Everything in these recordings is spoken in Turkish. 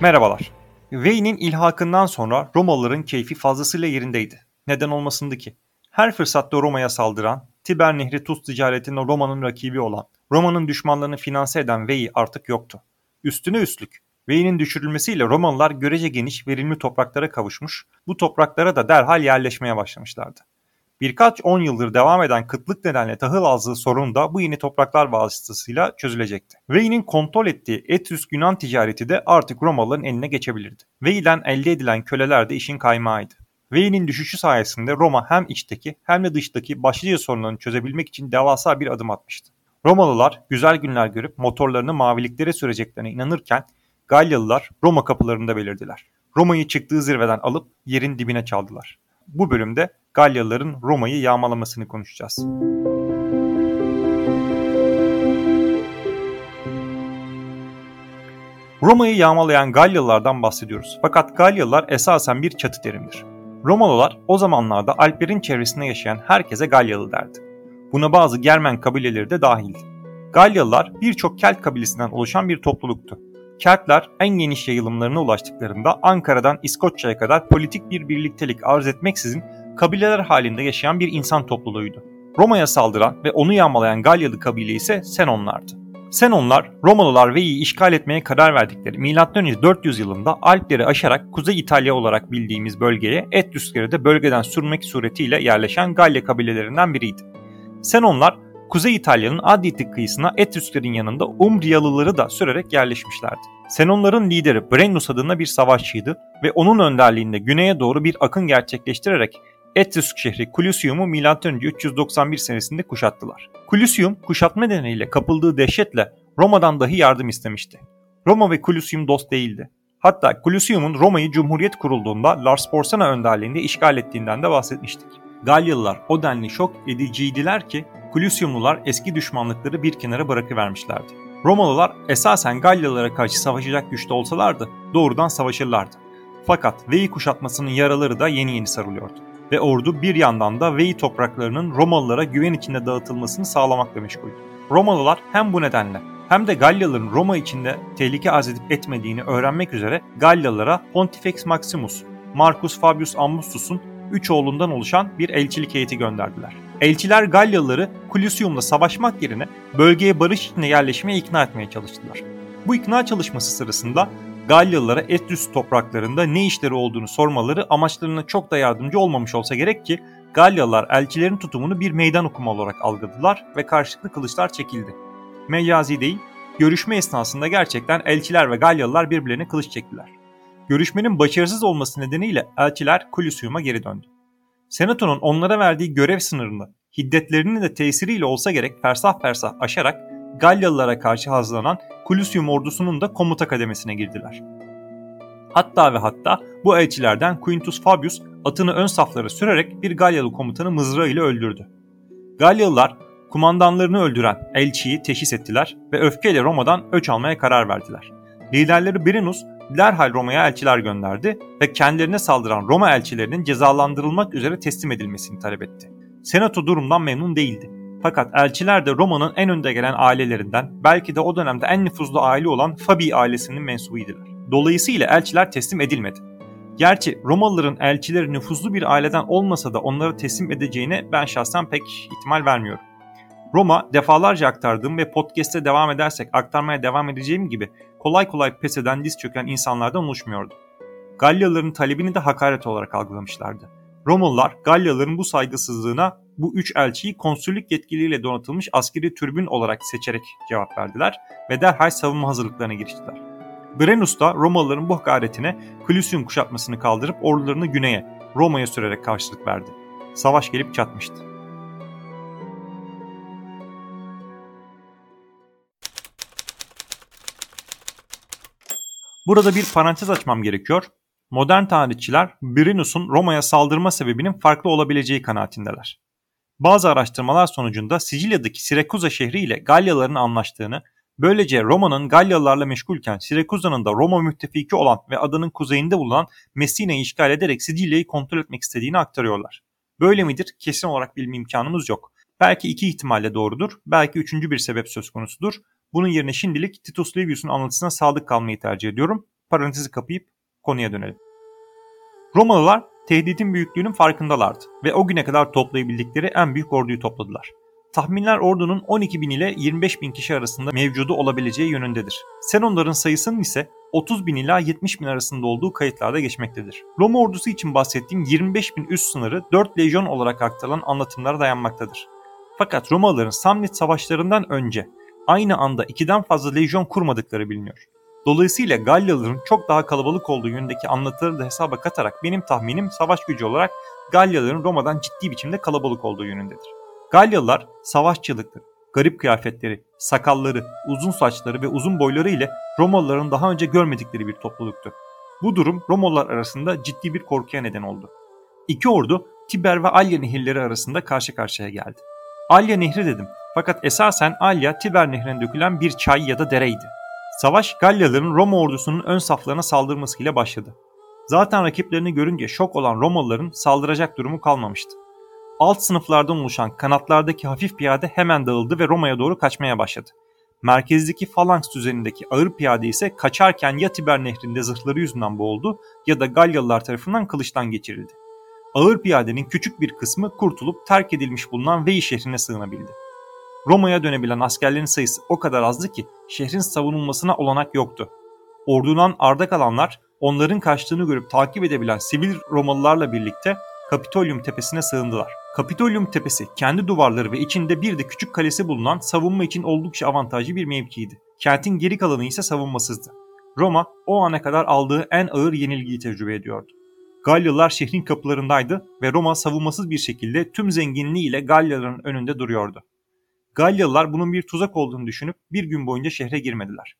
Merhabalar. Vey'nin ilhakından sonra Romalıların keyfi fazlasıyla yerindeydi. Neden olmasındı ki? Her fırsatta Roma'ya saldıran, Tiber Nehri tuz ticaretinde Roma'nın rakibi olan, Roma'nın düşmanlarını finanse eden Vey artık yoktu. Üstüne üstlük Vey'nin düşürülmesiyle Romalılar görece geniş verimli topraklara kavuşmuş, bu topraklara da derhal yerleşmeye başlamışlardı. Birkaç on yıldır devam eden kıtlık nedenle tahıl azlığı sorunu da bu yeni topraklar vasıtasıyla çözülecekti. Vey'nin kontrol ettiği Etrüsk-Yunan ticareti de artık Romalıların eline geçebilirdi. Vey'den elde edilen köleler de işin kaymağıydı. Vey'nin düşüşü sayesinde Roma hem içteki hem de dıştaki başlıca sorunlarını çözebilmek için devasa bir adım atmıştı. Romalılar güzel günler görüp motorlarını maviliklere süreceklerine inanırken Galyalılar Roma kapılarında belirdiler. Roma'yı çıktığı zirveden alıp yerin dibine çaldılar. Bu bölümde Galyalıların Roma'yı yağmalamasını konuşacağız. Roma'yı yağmalayan Galyalılardan bahsediyoruz. Fakat Galyalılar esasen bir çatı terimdir. Romalılar o zamanlarda Alplerin çevresinde yaşayan herkese Galyalı derdi. Buna bazı Germen kabileleri de dahildi. Galyalılar birçok Kelt kabilesinden oluşan bir topluluktu. Keltler en geniş yayılımlarına ulaştıklarında Ankara'dan İskoçya'ya kadar politik bir birliktelik arz etmeksizin kabileler halinde yaşayan bir insan topluluğuydu. Roma'ya saldıran ve onu yağmalayan Galyalı kabile ise Senonlardı. Senonlar, Romalılar Vei'yi işgal etmeye karar verdikleri M.Ö. 400 yılında Alpleri aşarak Kuzey İtalya olarak bildiğimiz bölgeye Etrüskleri de bölgeden sürmek suretiyle yerleşen Galya kabilelerinden biriydi. Senonlar Kuzey İtalya'nın Adriyatik kıyısına Etrüsklerin yanında Umbriyalıları da sürerek yerleşmişlerdi. Senonların lideri Brennus adında bir savaşçıydı ve onun önderliğinde güneye doğru bir akın gerçekleştirerek Etrüsk şehri Clusium'u M.Ö. 391 senesinde kuşattılar. Clusium kuşatma nedeniyle kapıldığı dehşetle Roma'dan dahi yardım istemişti. Roma ve Clusium dost değildi. Hatta Clusium'un Roma'yı Cumhuriyet kurulduğunda Lars Porsena önderliğinde işgal ettiğinden de bahsetmiştik. Galyalılar o denli şok ediciydiler ki Clusiumlular eski düşmanlıkları bir kenara bırakıvermişlerdi. Romalılar esasen Galyalılara karşı savaşacak güçte olsalardı doğrudan savaşırlardı. Fakat Veii kuşatmasının yaraları da yeni yeni sarılıyordu. Ve ordu bir yandan da Veii topraklarının Romalılara güven içinde dağıtılmasını sağlamakla meşguldü. Romalılar hem bu nedenle hem de Galyalıların Roma içinde tehlike arz edip etmediğini öğrenmek üzere Galyalılara Pontifex Maximus, Marcus Fabius Augustus'un üç oğlundan oluşan bir elçilik heyeti gönderdiler. Elçiler Galyalıları Clusium'la savaşmak yerine bölgeye barış içinde yerleşmeye ikna etmeye çalıştılar. Bu ikna çalışması sırasında Galyalılara Etrüs topraklarında ne işleri olduğunu sormaları amaçlarına çok da yardımcı olmamış olsa gerek ki Galyalılar elçilerin tutumunu bir meydan okuma olarak algıladılar ve karşılıklı kılıçlar çekildi. Mecazi değil, görüşme esnasında gerçekten elçiler ve Galyalılar birbirlerine kılıç çektiler. Görüşmenin başarısız olması nedeniyle elçiler Clusium'a geri döndü. Senato'nun onlara verdiği görev sınırını hiddetlerinin de tesiriyle olsa gerek fersah fersah aşarak Galyalılara karşı hazırlanan Clusium ordusunun da komuta kademesine girdiler. Hatta ve hatta bu elçilerden Quintus Fabius atını ön saflara sürerek bir Galyalı komutanı mızrağıyla öldürdü. Galyalılar kumandanlarını öldüren elçiyi teşhis ettiler ve öfkeyle Roma'dan öç almaya karar verdiler. Liderleri Brennus derhal Roma'ya elçiler gönderdi ve kendilerine saldıran Roma elçilerinin cezalandırılmak üzere teslim edilmesini talep etti. Senato durumdan memnun değildi. Fakat elçiler de Roma'nın en önde gelen ailelerinden, belki de o dönemde en nüfuzlu aile olan Fabii ailesinin mensubuydular. Dolayısıyla elçiler teslim edilmedi. Gerçi Romalıların elçileri nüfuzlu bir aileden olmasa da onları teslim edeceğine ben şahsen pek ihtimal vermiyorum. Roma defalarca aktardığım ve podcast'te devam edersek aktarmaya devam edeceğim gibi kolay kolay pes eden diz çöken insanlardan oluşmuyordu. Galyalıların talebini de hakaret olarak algılamışlardı. Romalılar Galyalıların bu saygısızlığına bu üç elçiyi konsüllük yetkiliyle donatılmış askeri türbün olarak seçerek cevap verdiler ve derhal savunma hazırlıklarına giriştiler. Brennus da Romalıların bu hakaretine Clusium kuşatmasını kaldırıp ordularını güneye, Roma'ya sürerek karşılık verdi. Savaş gelip çatmıştı. Burada bir parantez açmam gerekiyor. Modern tarihçiler Brennus'un Roma'ya saldırma sebebinin farklı olabileceği kanaatindeler. Bazı araştırmalar sonucunda Sicilya'daki Sirakuza şehri ile Galyalıların anlaştığını, böylece Roma'nın Galyalılarla meşgulken Sirakuza'nın da Roma müttefiki olan ve adanın kuzeyinde bulunan Messina'yı işgal ederek Sicilya'yı kontrol etmek istediğini aktarıyorlar. Böyle midir? Kesin olarak bilme imkanımız yok. Belki iki ihtimalle doğrudur, belki üçüncü bir sebep söz konusudur. Bunun yerine şimdilik Titus Livius'un anlatısına sadık kalmayı tercih ediyorum. parantezi kapayıp konuya dönelim. Romalılar tehditin büyüklüğünün farkındalardı ve o güne kadar toplayabildikleri en büyük orduyu topladılar. Tahminler ordunun 12 bin ile 25 bin kişi arasında mevcudu olabileceği yönündedir. Senonların sayısının ise 30 bin ila 70 bin arasında olduğu kayıtlarda geçmektedir. Roma ordusu için bahsettiğim 25 bin üst sınırı 4 lejyon olarak aktarılan anlatımlara dayanmaktadır. Fakat Romalıların Samnit savaşlarından önce aynı anda ikiden fazla lejyon kurmadıkları biliniyor. Dolayısıyla Galyalıların çok daha kalabalık olduğu yönündeki anlatıları da hesaba katarak benim tahminim savaş gücü olarak Galyalıların Roma'dan ciddi biçimde kalabalık olduğu yönündedir. Galyalılar savaşçılıktır. Garip kıyafetleri, sakalları, uzun saçları ve uzun boyları ile Romalıların daha önce görmedikleri bir topluluktu. Bu durum Romalılar arasında ciddi bir korkuya neden oldu. İki ordu Tiber ve Alya nehirleri arasında karşı karşıya geldi. Alya nehri dedim fakat esasen Alya Tiber nehrine dökülen bir çay ya da dereydi. Savaş Galyalıların Roma ordusunun ön saflarına saldırmasıyla başladı. Zaten rakiplerini görünce şok olan Romalıların saldıracak durumu kalmamıştı. Alt sınıflardan oluşan kanatlardaki hafif piyade hemen dağıldı ve Roma'ya doğru kaçmaya başladı. Merkezdeki falanks düzenindeki ağır piyade ise kaçarken ya Tiber nehrinde zırhları yüzünden boğuldu ya da Galyalılar tarafından kılıçtan geçirildi. Ağır piyadenin küçük bir kısmı kurtulup terk edilmiş bulunan Veii şehrine sığınabildi. Roma'ya dönebilen askerlerin sayısı o kadar azdı ki şehrin savunulmasına olanak yoktu. Ordudan arda kalanlar onların kaçtığını görüp takip edebilen sivil Romalılarla birlikte Kapitolyum tepesine sığındılar. Kapitolyum tepesi kendi duvarları ve içinde bir de küçük kalesi bulunan savunma için oldukça avantajlı bir mevkiydi. Kentin geri kalanı ise savunmasızdı. Roma o ana kadar aldığı en ağır yenilgiyi tecrübe ediyordu. Galyalılar şehrin kapılarındaydı ve Roma savunmasız bir şekilde tüm zenginliğiyle Galyalıların önünde duruyordu. Galyalılar bunun bir tuzak olduğunu düşünüp bir gün boyunca şehre girmediler.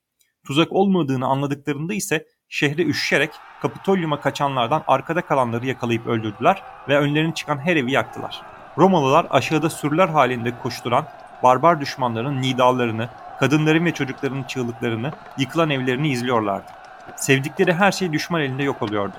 Tuzak olmadığını anladıklarında ise şehre üşüşerek Kapitolyum'a kaçanlardan arkada kalanları yakalayıp öldürdüler ve önlerine çıkan her evi yaktılar. Romalılar aşağıda sürüler halinde koşturan barbar düşmanların nidalarını, kadınların ve çocukların çığlıklarını, yıkılan evlerini izliyorlardı. Sevdikleri her şey düşman elinde yok oluyordu.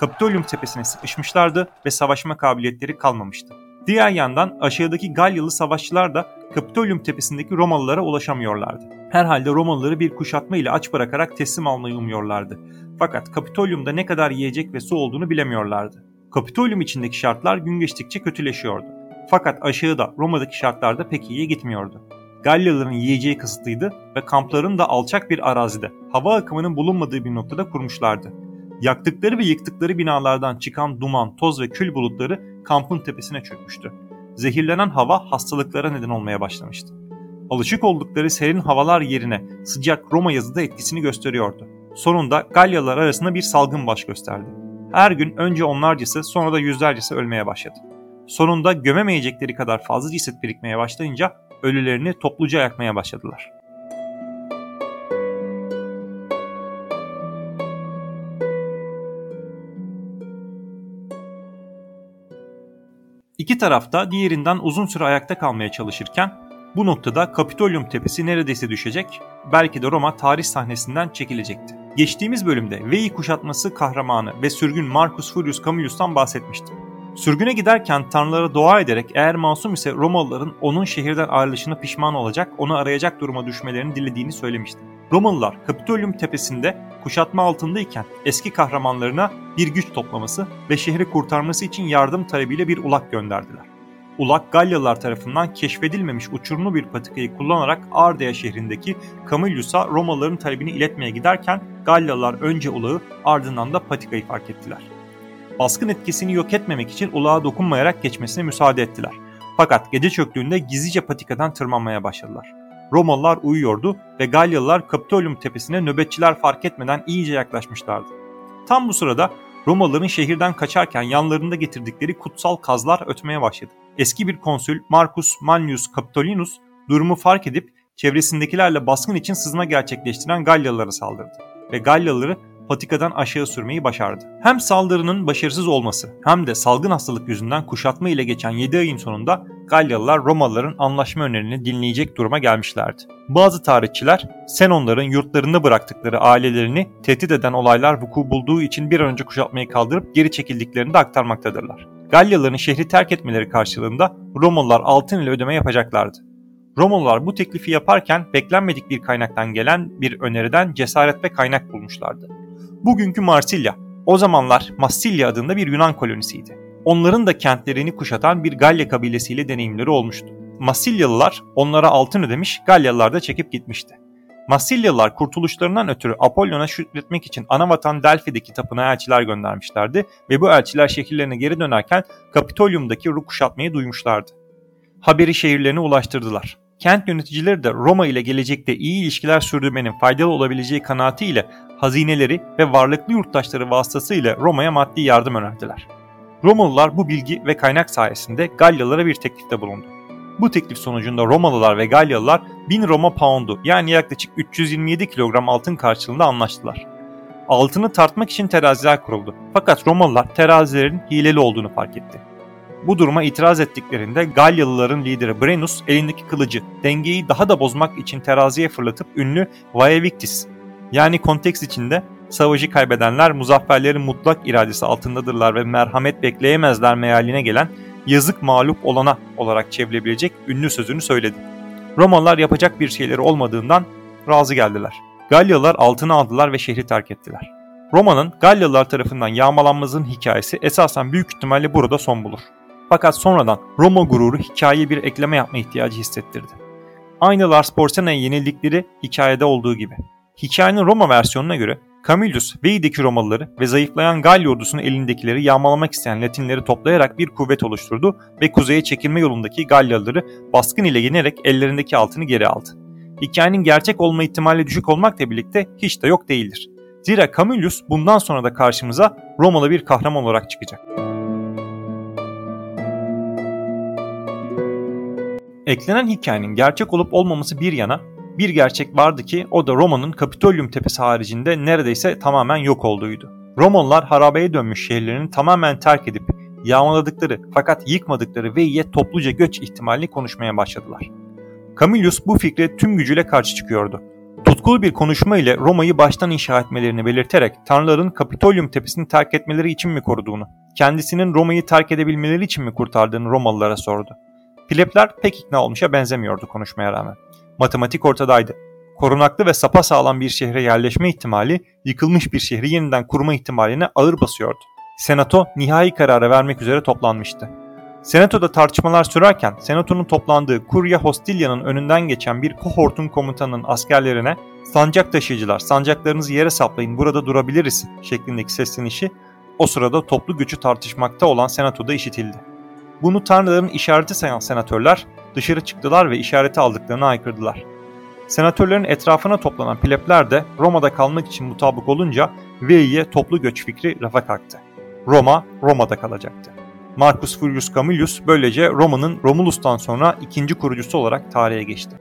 Kapitolyum tepesine sıkışmışlardı ve savaşma kabiliyetleri kalmamıştı. Diğer yandan aşağıdaki Galyalı savaşçılar da Kapitolyum tepesindeki Romalılara ulaşamıyorlardı. Herhalde Romalıları bir kuşatma ile aç bırakarak teslim almayı umuyorlardı. Fakat Kapitolyum'da ne kadar yiyecek ve su olduğunu bilemiyorlardı. Kapitolyum içindeki şartlar gün geçtikçe kötüleşiyordu. Fakat aşağıda Roma'daki şartlar da pek iyiye gitmiyordu. Galyalıların yiyeceği kısıtlıydı ve kamplarını da alçak bir arazide, hava akımının bulunmadığı bir noktada kurmuşlardı. Yaktıkları ve yıktıkları binalardan çıkan duman, toz ve kül bulutları kampın tepesine çökmüştü. Zehirlenen hava hastalıklara neden olmaya başlamıştı. Alışık oldukları serin havalar yerine sıcak Roma yazıda etkisini gösteriyordu. Sonunda Galyalılar arasında bir salgın baş gösterdi. Her gün önce onlarcası sonra da yüzlercesi ölmeye başladı. Sonunda gömemeyecekleri kadar fazla ceset birikmeye başlayınca ölülerini topluca yakmaya başladılar. İki tarafta diğerinden uzun süre ayakta kalmaya çalışırken bu noktada Kapitolyum tepesi neredeyse düşecek, belki de Roma tarih sahnesinden çekilecekti. Geçtiğimiz bölümde Veii kuşatması kahramanı ve sürgün Marcus Furius Camillus'tan bahsetmiştim. Sürgüne giderken tanrılara dua ederek eğer masum ise Romalıların onun şehirden ayrılışına pişman olacak, onu arayacak duruma düşmelerini dilediğini söylemişti. Romalılar Kapitolyum tepesinde kuşatma altındayken eski kahramanlarına bir güç toplaması ve şehri kurtarması için yardım talebiyle bir ulak gönderdiler. Ulak Galyalılar tarafından keşfedilmemiş uçurumlu bir patikayı kullanarak Ardea şehrindeki Camillus'a Romalıların talebini iletmeye giderken Galyalılar önce ulağı ardından da patikayı fark ettiler. Baskın etkisini yok etmemek için ulağa dokunmayarak geçmesine müsaade ettiler. Fakat gece çöktüğünde gizlice patikadan tırmanmaya başladılar. Romalılar uyuyordu ve Galyalılar Kapitolyum tepesine nöbetçiler fark etmeden iyice yaklaşmışlardı. Tam bu sırada Romalıların şehirden kaçarken yanlarında getirdikleri kutsal kazlar ötmeye başladı. Eski bir konsül Marcus Manius Capitolinus durumu fark edip çevresindekilerle baskın için sızma gerçekleştiren Galyalılara saldırdı ve Galyalıları patikadan aşağı sürmeyi başardı. Hem saldırının başarısız olması hem de salgın hastalık yüzünden kuşatma ile geçen 7 ayın sonunda Galyalılar Romalıların anlaşma önerini dinleyecek duruma gelmişlerdi. Bazı tarihçiler Senonların yurtlarında bıraktıkları ailelerini tehdit eden olaylar vuku bulduğu için bir an önce kuşatmayı kaldırıp geri çekildiklerini de aktarmaktadırlar. Galyalıların şehri terk etmeleri karşılığında Romalılar altın ile ödeme yapacaklardı. Romalılar bu teklifi yaparken beklenmedik bir kaynaktan gelen bir öneriden cesaret ve kaynak bulmuşlardı. Bugünkü Marsilya, o zamanlar Massilya adında bir Yunan kolonisiydi. Onların da kentlerini kuşatan bir Galya kabilesiyle deneyimleri olmuştu. Massilyalılar onlara altın ödemiş, Galyalılar da çekip gitmişti. Massilyalılar kurtuluşlarından ötürü Apollon'a şükretmek için anavatan Delphi'deki tapınağa elçiler göndermişlerdi ve bu elçiler şehirlerine geri dönerken Kapitolyum'daki Ru kuşatmayı duymuşlardı. Haberi şehirlerine ulaştırdılar. Kent yöneticileri de Roma ile gelecekte iyi ilişkiler sürdürmenin faydalı olabileceği kanaatiyle hazineleri ve varlıklı yurttaşları vasıtasıyla Roma'ya maddi yardım önerdiler. Romalılar bu bilgi ve kaynak sayesinde Galyalılara bir teklifte bulundu. Bu teklif sonucunda Romalılar ve Galyalılar 1000 Roma poundu yani yaklaşık 327 kilogram altın karşılığında anlaştılar. Altını tartmak için teraziler kuruldu. Fakat Romalılar terazilerin hileli olduğunu fark etti. Bu duruma itiraz ettiklerinde Galyalıların lideri Brennus elindeki kılıcı dengeyi daha da bozmak için teraziye fırlatıp ünlü Vae Victis yani konteks içinde savaşı kaybedenler muzafferlerin mutlak iradesi altındadırlar ve merhamet bekleyemezler mealine gelen yazık mağlup olana olarak çevrilebilecek ünlü sözünü söyledi. Romalılar yapacak bir şeyleri olmadığından razı geldiler. Galyalılar altını aldılar ve şehri terk ettiler. Roma'nın Galyalılar tarafından yağmalanmasının hikayesi esasen büyük ihtimalle burada son bulur. Fakat sonradan Roma gururu hikayeye bir ekleme yapma ihtiyacı hissettirdi. Aynı Lars Porsena'ya yenildikleri hikayede olduğu gibi. Hikayenin Roma versiyonuna göre Camillus Veyi'deki Romalıları ve zayıflayan Galya ordusunun elindekileri yağmalamak isteyen Latinleri toplayarak bir kuvvet oluşturdu ve kuzeye çekilme yolundaki Galyalıları baskın ile yenerek ellerindeki altını geri aldı. Hikayenin gerçek olma ihtimali düşük olmakla birlikte hiç de yok değildir. Zira Camillus bundan sonra da karşımıza Romalı bir kahraman olarak çıkacak. Eklenen hikayenin gerçek olup olmaması bir yana bir gerçek vardı ki o da Roma'nın Kapitolyum tepesi haricinde neredeyse tamamen yok olduğuydu. Romalılar harabeye dönmüş şehirlerini tamamen terk edip yağmaladıkları fakat yıkmadıkları Vei'ye topluca göç ihtimalini konuşmaya başladılar. Camillus bu fikre tüm gücüyle karşı çıkıyordu. Tutkulu bir konuşma ile Roma'yı baştan inşa etmelerini belirterek tanrıların Kapitolyum tepesini terk etmeleri için mi koruduğunu, kendisinin Roma'yı terk edebilmeleri için mi kurtardığını Romalılara sordu. Plebler pek ikna olmuşa benzemiyordu konuşmaya rağmen. Matematik ortadaydı. Korunaklı ve sapa sağlam bir şehre yerleşme ihtimali yıkılmış bir şehri yeniden kurma ihtimaline ağır basıyordu. Senato nihai kararı vermek üzere toplanmıştı. Senatoda tartışmalar sürerken Senato'nun toplandığı Kurya Hostilia'nın önünden geçen bir kohortun komutanının askerlerine sancak taşıyıcılar sancaklarınızı yere saplayın burada durabiliriz şeklindeki seslenişi o sırada toplu gücü tartışmakta olan Senato'da işitildi. Bunu tanrıların işareti sayan senatörler dışarı çıktılar ve işareti aldıklarını aykırdılar. Senatörlerin etrafına toplanan plebler de Roma'da kalmak için mutabık olunca Vei'ye toplu göç fikri rafa kalktı. Roma, Roma'da kalacaktı. Marcus Furius Camillus böylece Roma'nın Romulus'tan sonra ikinci kurucusu olarak tarihe geçti.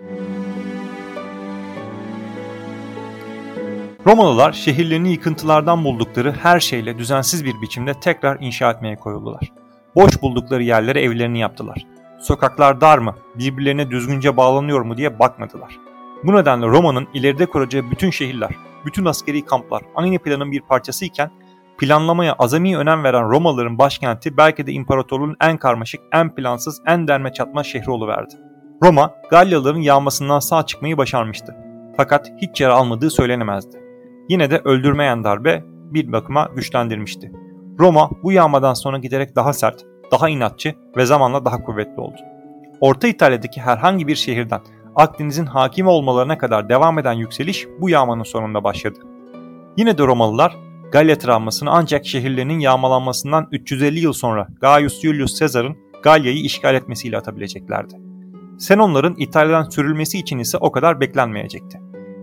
Romalılar şehirlerini yıkıntılardan buldukları her şeyle düzensiz bir biçimde tekrar inşa etmeye koyuldular. Boş buldukları yerlere evlerini yaptılar. Sokaklar dar mı, birbirlerine düzgünce bağlanıyor mu diye bakmadılar. Bu nedenle Roma'nın ileride kuracağı bütün şehirler, bütün askeri kamplar aynı planın bir parçası iken planlamaya azami önem veren Romalıların başkenti belki de imparatorluğun en karmaşık, en plansız, en derme çatma şehri oluverdi. Roma, Galyalıların yağmasından sağ çıkmayı başarmıştı. Fakat hiç yara almadığı söylenemezdi. Yine de öldürmeyen darbe bir bakıma güçlendirmişti. Roma bu yağmadan sonra giderek daha sert, daha inatçı ve zamanla daha kuvvetli oldu. Orta İtalya'daki herhangi bir şehirden Akdeniz'in hakim olmalarına kadar devam eden yükseliş bu yağmanın sonunda başladı. Yine de Romalılar Galya travmasını ancak şehirlerinin yağmalanmasından 350 yıl sonra Gaius Julius Caesar'ın Galya'yı işgal etmesiyle atabileceklerdi. Senonların İtalya'dan sürülmesi için ise o kadar beklenmeyecekti.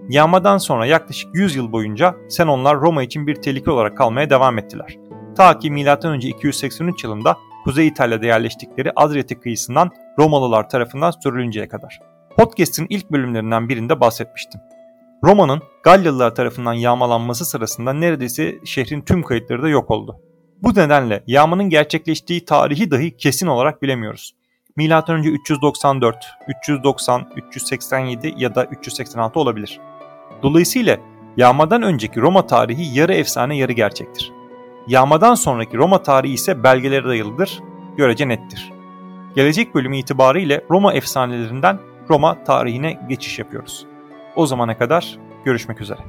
Yağmadan sonra yaklaşık 100 yıl boyunca Senonlar Roma için bir tehlike olarak kalmaya devam ettiler. Ta ki M.Ö. 283 yılında Kuzey İtalya'da yerleştikleri Adriyatik kıyısından Romalılar tarafından sürülünceye kadar. Podcast'in ilk bölümlerinden birinde bahsetmiştim. Roma'nın Galyalılar tarafından yağmalanması sırasında neredeyse şehrin tüm kayıtları da yok oldu. Bu nedenle yağmanın gerçekleştiği tarihi dahi kesin olarak bilemiyoruz. M.Ö. 394, 390, 387 ya da 386 olabilir. Dolayısıyla yağmadan önceki Roma tarihi yarı efsane yarı gerçektir. Yağmadan sonraki Roma tarihi ise belgelere dayalıdır, görece nettir. Gelecek bölümü itibariyle Roma efsanelerinden Roma tarihine geçiş yapıyoruz. O zamana kadar görüşmek üzere.